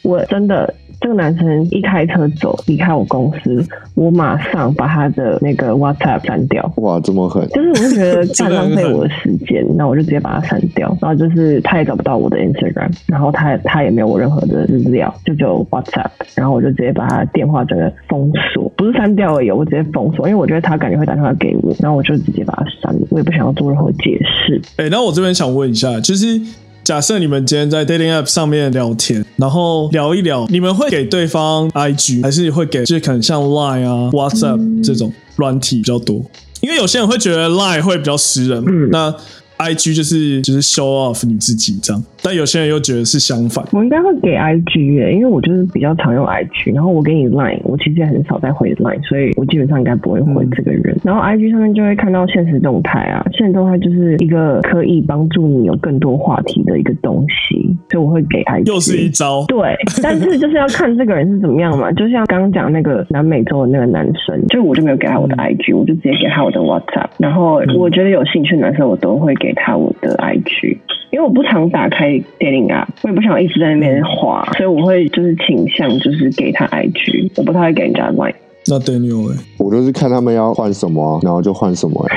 我真的。这个男生一开车走离开我公司，我马上把他的那个 WhatsApp 删掉。哇，这么狠！就是我就觉得太浪费我的时间，那我就直接把他删掉。然后就是他也找不到我的 Instagram，然后他他也没有我任何的资料，就只有 WhatsApp。然后我就直接把他电话整个封锁，不是删掉而已，我直接封锁，因为我觉得他感觉会打电话给我，然后我就直接把他删了，我也不想要做任何解释。哎，那我这边想问一下，就是。假设你们今天在 dating app 上面聊天，然后聊一聊，你们会给对方 IG，还是会给就是可能像 Line 啊、WhatsApp 这种软体比较多？因为有些人会觉得 Line 会比较识人，嗯，那。I G 就是就是 show off 你自己这样，但有些人又觉得是相反。我应该会给 I G 耶，因为我就是比较常用 I G，然后我给你 Line，我其实也很少在回 Line，所以我基本上应该不会回这个人。嗯、然后 I G 上面就会看到现实动态啊，现实动态就是一个可以帮助你有更多话题的一个东西，所以我会给 I G。又是一招。对，但是就是要看这个人是怎么样嘛，就像刚刚讲那个南美洲的那个男生，就我就没有给他我的 I G，、嗯、我就直接给他我的 WhatsApp，然后我觉得有兴趣的男生我都会给他我的 IG，。因为我不常打开 dating app，我也不想一直在那边滑，所以我会就是倾向就是给他 IG，我不太会给人家 line。那 Daniel 我都是看他们要换什么，然后就换什么。*laughs*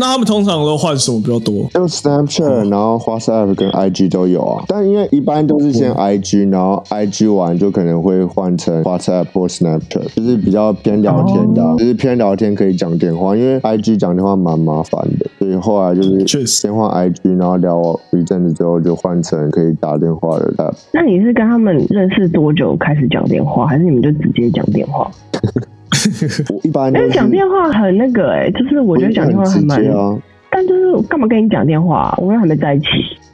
那他们通常都换什么比较多？用 Snapchat，然后 WhatsApp 跟 IG 都有啊。但因为一般都是先 IG，然后 IG 完就可能会换成 WhatsApp 或 Snapchat，就是比较偏聊天的，啊，就是偏聊天可以讲电话。因为 IG 讲电话蛮麻烦的，所以后来就是先换 IG，然后聊一阵子之后就换成可以打电话的 App。那你是跟他们认识多久开始讲电话，还是你们就直接讲电话？*laughs* 一般，但是讲电话很那个哎、欸，就是我觉得讲电话很蛮，啊、但就是干嘛跟你讲电话、啊？我们还没在一起。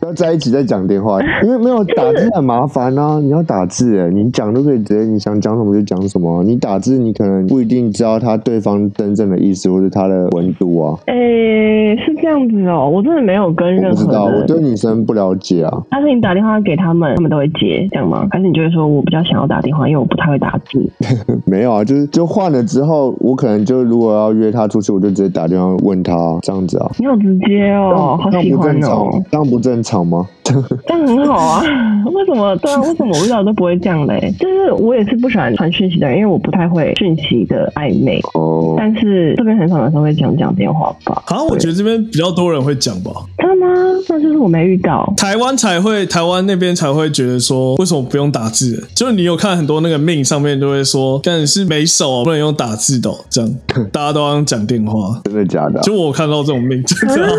要在一起再讲电话，*laughs* 因为没有打字很麻烦啊！你要打字哎，你讲都可以直接，你想讲什么就讲什么。你打字，你可能不一定知道他对方真正的意思或者他的温度啊。哎、欸，是这样子哦，我真的没有跟任何。不知道，我对女生不了解啊。但是你打电话给他们，他们都会接，这样吗？还是你就会说我比较想要打电话，因为我不太会打字？*laughs* 没有啊，就是就换了之后，我可能就如果要约他出去，我就直接打电话问他这样子啊。你好直接哦，好喜欢哦，这样不正常吗？*laughs* 这样很好啊，*laughs* 为什么？对啊，为什么我遇到都不会这样嘞？就是我也是不喜欢传讯息的人，因为我不太会讯息的暧昧。哦。但是这边很少男生会讲讲电话吧？好像我觉得这边比较多人会讲吧。真的吗？那就是我没遇到。台湾才会，台湾那边才会觉得说，为什么不用打字？就是你有看很多那个命上面就会说，但是没手不能用打字的，这样 *laughs* 大家都要讲电话。真的假的？就我看到这种命，真的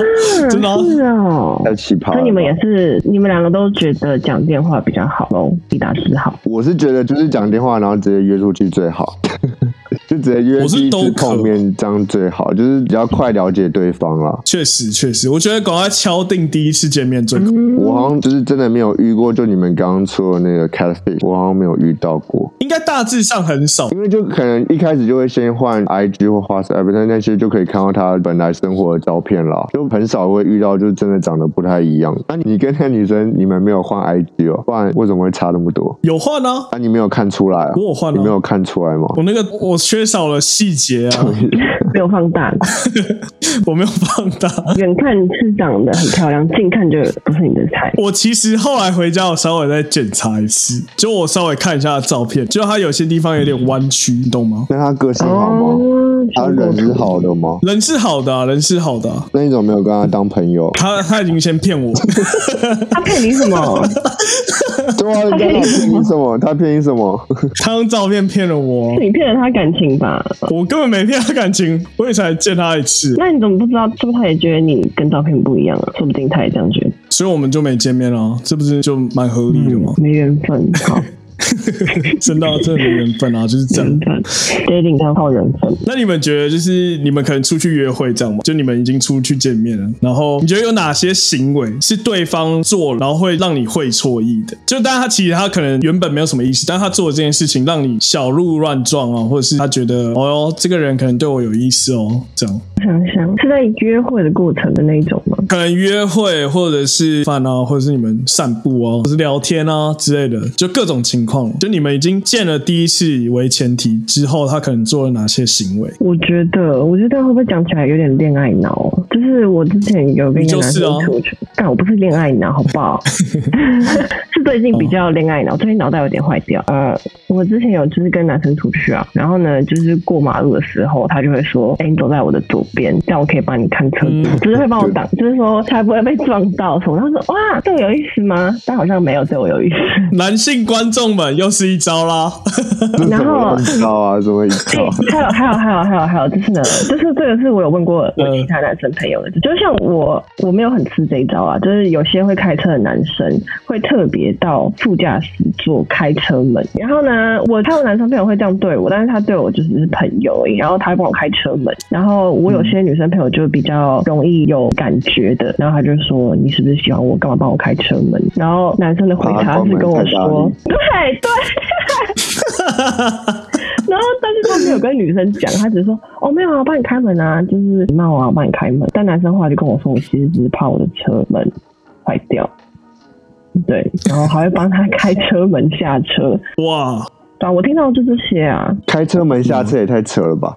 真的是哦，太奇葩。那你们也是，你们两个都觉得讲电话比较好喽，比打字好？我是觉得就是讲电话，然后直接约出去最好。*laughs* 就直接约第一次碰面，这样最好，就是比较快了解对方啦。确实，确实，我觉得赶快敲定第一次见面最好。我好像就是真的没有遇过，就你们刚刚说的那个 catfish，我好像没有遇到过。应该大致上很少，因为就可能一开始就会先换 IG 或 WhatsApp，但那些就可以看到他本来生活的照片啦，就很少会遇到，就真的长得不太一样。那你跟那女生，你们没有换 IG 哦？不然为什么会差那么多？有换啊？那你没有看出来啊？我有换啊？你没有看出来吗？我那个我缺少了细节啊，*laughs* 没有放大，*laughs* 我没有放大。远看是长得很漂亮，近看就不是你的菜。我其实后来回家，我稍微再检查一次，就我稍微看一下照片，就他有些地方有点弯曲，你懂吗？那他个性好吗？哦、他人是好的吗？人是好的、啊，人是好的、啊。那你怎么没有跟他当朋友？他他已经先骗我，他骗你什么？*laughs* 对啊，他骗你什么？他骗你什么？他用照片骗了我，你骗了他感情吧？我根本没骗他感情，我也才见他一次。那你怎么不知道？是不是他也觉得你跟照片不一样啊？说不定他也这样觉得。所以我们就没见面了，这不是就蛮合理的吗？嗯、没缘分。好。*laughs* 真的真的缘分啊，*laughs* 就是这样。dating 上靠缘分。那你们觉得，就是你们可能出去约会这样吗？就你们已经出去见面了，然后你觉得有哪些行为是对方做，然后会让你会错意的？就当然他其实他可能原本没有什么意思，但他做的这件事情让你小鹿乱撞啊，或者是他觉得哦哟，这个人可能对我有意思哦，这样。想想是在约会的过程的那一种吗？可能约会，或者是饭啊，或者是你们散步啊，或者是聊天啊之类的，就各种情况。就你们已经见了第一次为前提之后，他可能做了哪些行为？我觉得，我觉得会不会讲起来有点恋爱脑？就是我之前有跟一个男生出去，但、啊、我不是恋爱脑，好不好？*laughs* 是最近比较恋爱脑，最近脑袋有点坏掉。呃，我之前有就是跟男生出去啊，然后呢，就是过马路的时候，他就会说：“哎、欸，你走在我的左边。”这样我可以帮你看车子，嗯、就是会帮我挡，就是说才不会被撞到什么。他说：“哇，对我有意思吗？”但好像没有对我有意思。男性观众们又是一招啦。然后一招啊，什么一招？还有还有还有还有还有，就是呢，就是这个是我有问过我其他男生朋友的，就像我我没有很吃这一招啊，就是有些会开车的男生会特别到副驾驶座开车门，然后呢，我他有男生朋友会这样对我，但是他对我就只是朋友而已，然后他会帮我开车门，然后我有些女生。朋友就比较容易有感觉的，然后他就说：“你是不是喜欢我？干嘛帮我开车门？”然后男生的回答是跟我说：“对对。对 *laughs* ”然后但是他没有跟女生讲，他只是说：“哦，没有啊，我帮你开门啊，就是礼貌啊，我帮你开门。”但男生后来就跟我说：“我其实只是怕我的车门坏掉。”对，然后还会帮他开车门下车。哇！啊，我听到就这些啊，开车门下车也太扯了吧！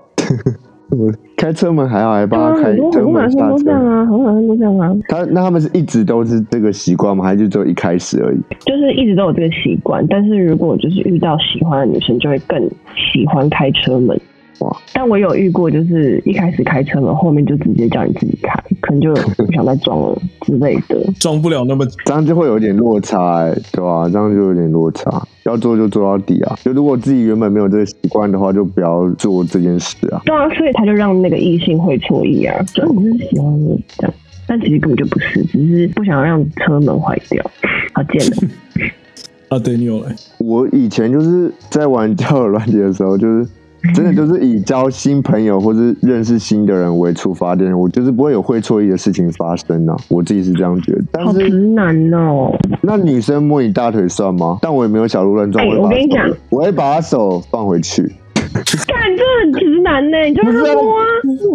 开车门还好，还帮他开车门下车。都这样啊，很多男生都这样啊。他那他们是一直都是这个习惯吗？还是就一开始而已？就是一直都有这个习惯，但是如果就是遇到喜欢的女生，就会更喜欢开车门。哇！但我有遇过，就是一开始开车门，后面就直接叫你自己开，可能就不想再 *laughs* 装了之类的。装不了那么，这样就会有点落差，欸，对吧，啊？这样就有点落差。要做就做到底啊！就如果自己原本没有这个习惯的话，就不要做这件事啊。对啊，所以他就让那个异性会错意啊，就你是喜欢我这样，但其实根本就不是，只是不想让车门坏掉。好贱的 *laughs* 啊！对你有来，我以前就是在玩交友软件的时候，就是。真的就是以交新朋友或是认识新的人为出发点，我就是不会有会错意的事情发生啊。我自己是这样觉得。但是，好直男哦。那女生摸你大腿算吗？但我也没有小鹿乱撞。哎，我跟你讲，我会把她手放回去。干，这很直男呢，你就让他摸啊，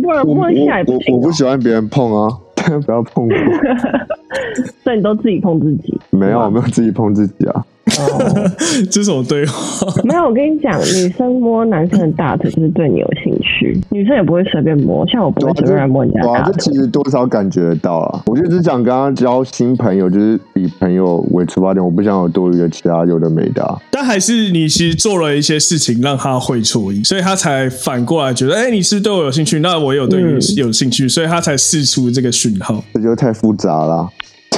不然摸一下也不行。我不喜欢别人碰啊，*laughs* 不要碰我。*laughs* *laughs* *laughs* 所以你都自己碰自己？没有，我没有自己碰自己啊。哦，*laughs* 这是我对话。*laughs* 没有，我跟你讲，女生摸男生的大腿就是对你有兴趣，女生也不会随便摸，像我不会随便来摸人家大腿。这其实多少感觉得到啊。我就只想跟他交新朋友，就是以朋友为出发点，我不想有多余的其他有的没的啊。但还是你其实做了一些事情让他会错意，所以他才反过来觉得，哎、欸，你是对我有兴趣，那我有对你有兴趣，嗯、所以他才试出这个讯号。这就太复杂了。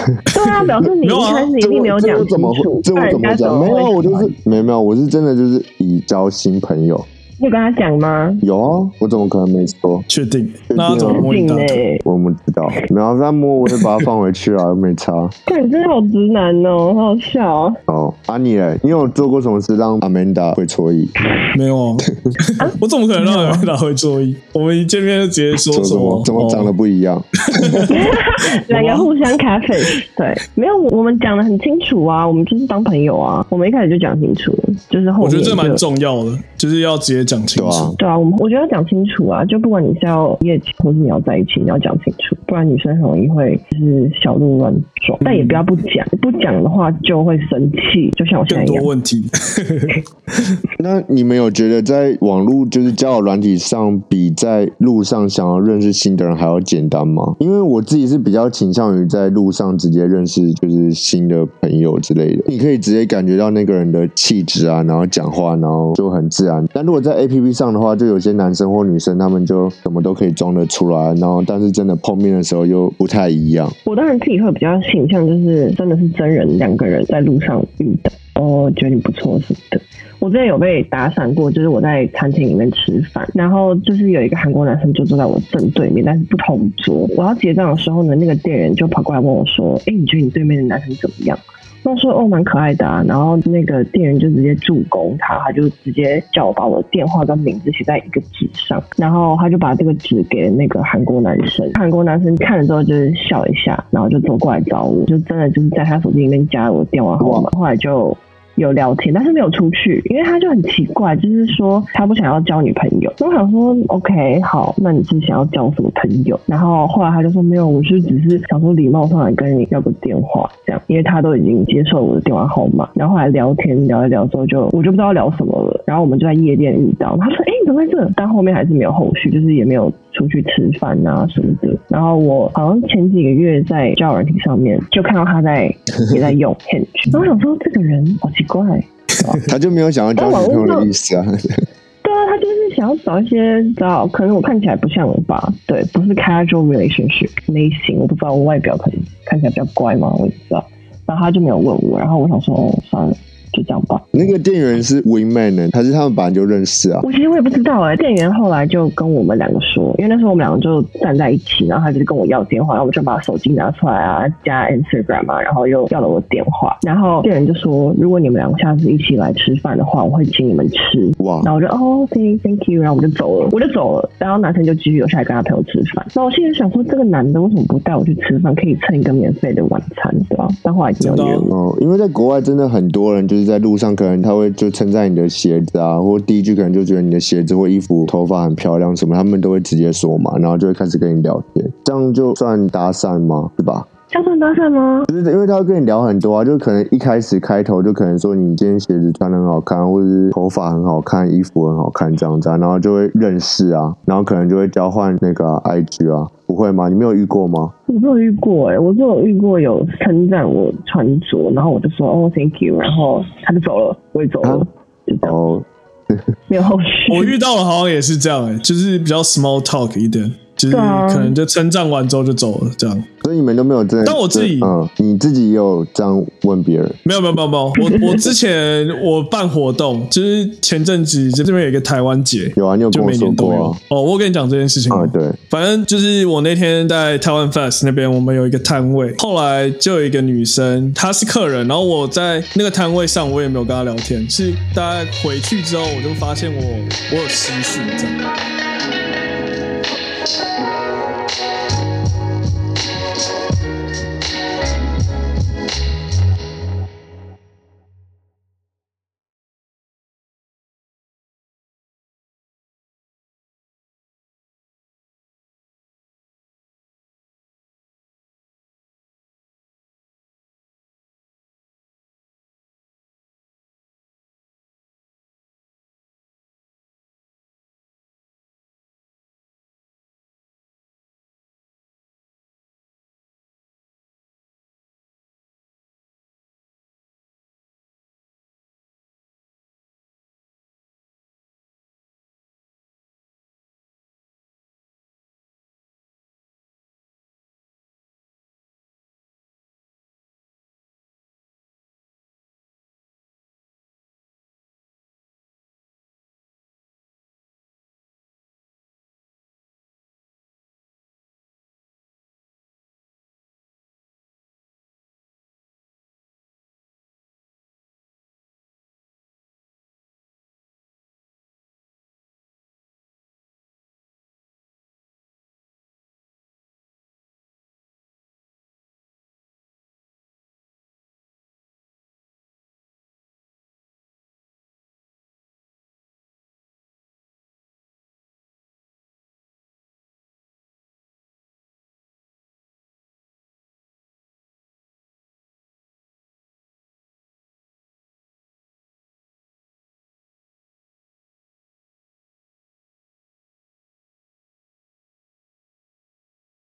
*laughs* 对啊，表示你一开始一定没有讲清楚，这我怎么讲？没有，我就是没有没有，我是真的就是以交新朋友。你有跟他讲吗？有啊，我怎么可能没说？确定？那怎么摸你大腿？我不知道。然后他摸，我就把它放回去啊，没差。对，你真的好直男哦，好好笑哦。哦，啊你嘞？你有做过什么事让 Amanda 会错意？没有啊，*laughs* 我怎么可能让 Amanda 会错意？我们一见面就直接说什么？怎么长得不一样？*laughs* *laughs* 两个互相咖啡。对，没有，我们讲的很清楚啊，我们就是当朋友啊，我们一开始就讲清楚，就是后面。我觉得这蛮重要的，就是要直接。讲清楚，对啊，我们我觉得要讲清楚啊，就不管你是要一夜情，或是你要在一起，你要讲清楚，不然女生很容易会就是小鹿乱撞。但也不要不讲，不讲的话就会生气，就像我现在一样。更多问题。*laughs* 那你们有觉得在网络就是交友软体上，比在路上想要认识新的人还要简单吗？因为我自己是比较倾向于在路上直接认识就是新的朋友之类的，你可以直接感觉到那个人的气质啊，然后讲话，然后就很自然。但如果在 A P P 上的话，就有些男生或女生，他们就什么都可以装得出来，然后但是真的碰面的时候又不太一样。我当然自己会比较倾向，就是真的是真人两个人在路上遇到，哦，觉得你不错什么的。我之前有被打闪过，就是我在餐厅里面吃饭，然后就是有一个韩国男生就坐在我正对面，但是不同桌。我要结账的时候呢，那个店员就跑过来问我说：“哎，你觉得你对面的男生怎么样？”那我说哦，蛮可爱的啊。然后那个店员就直接助攻他，他就直接叫我把我的电话跟名字写在一个纸上，然后他就把这个纸给那个韩国男生。韩国男生看了之后就是笑一下，然后就走过来找我，就真的就是在他手机里面加了我的电话号码。后来就。有聊天，但是没有出去，因为他就很奇怪，就是说他不想要交女朋友。我想说，OK，好，那你是想要交什么朋友？然后后来他就说没有，我是只是想说礼貌上来跟你要个电话这样，因为他都已经接受我的电话号码。然后后来聊天聊一聊之后就，我就不知道聊什么了。然后我们就在夜店遇到，他说，哎、你怎么在这？但后面还是没有后续，就是也没有出去吃饭啊什么的。然后我好像前几个月在交友软体上面就看到他在也在用 *laughs* Hinge，然后我想说这个人好奇怪，他就没有想要交女朋友的意思啊。对啊，他就是想要找一些，知道可能我看起来不像我吧？对，不是 casual relationship 类型，我不知道我外表可能看起来比较乖嘛，我也不知道。然后他就没有问我，然后我想说，哦，算了。就这样吧。那个店员是 wingman 呢，还是他们本来就认识啊？我其实我也不知道哎、欸。店员后来就跟我们两个说，因为那时候我们两个就站在一起，然后他就跟我要电话，然后我就把手机拿出来啊，加 Instagram 啊，然后又要了我电话。然后店员就说，如果你们两个下次一起来吃饭的话，我会请你们吃。哇！然后我就哦，thank thank you，然后我们就走了，我就走了。然后男生就继续留下来跟他朋友吃饭。那我现在想说，这个男的为什么不带我去吃饭，可以蹭一个免费的晚餐，对吧？但后来已经有约了。哦，因为在国外真的很多人就是在路上可能。他会就称赞你的鞋子啊，或第一句可能就觉得你的鞋子或衣服、头发很漂亮什么，他们都会直接说嘛，然后就会开始跟你聊天，这样就算搭讪吗？是吧？这样算搭讪吗？就是因为他会跟你聊很多啊，就可能一开始开头就可能说你今天鞋子穿的很好看，或者是头发很好看，衣服很好看这样子啊，然后就会认识啊，然后可能就会交换那个 IG 啊，不会吗？你没有遇过吗？我没有遇过哎、欸，我就有遇过有称赞我穿着，然后我就说哦，Thank you，然后他就走了，我也走了，啊、就这样。哦 *laughs* *laughs* 没有后续。我遇到的好像也是这样哎、欸，就是比较 small talk 一点。就是可能就称赞完之后就走了，这样。所以你们都没有这样。但我自己，嗯，你自己也有这样问别人？没有，没有，没有，没有。我我之前我办活动，就是前阵子就这边有一个台湾节，有啊，你有跟我说过啊。哦，我跟你讲这件事情啊，对。反正就是我那天在台湾 Fest 那边，我们有一个摊位，后来就有一个女生，她是客人，然后我在那个摊位上，我也没有跟她聊天，是大概回去之后，我就发现我我有失讯这样。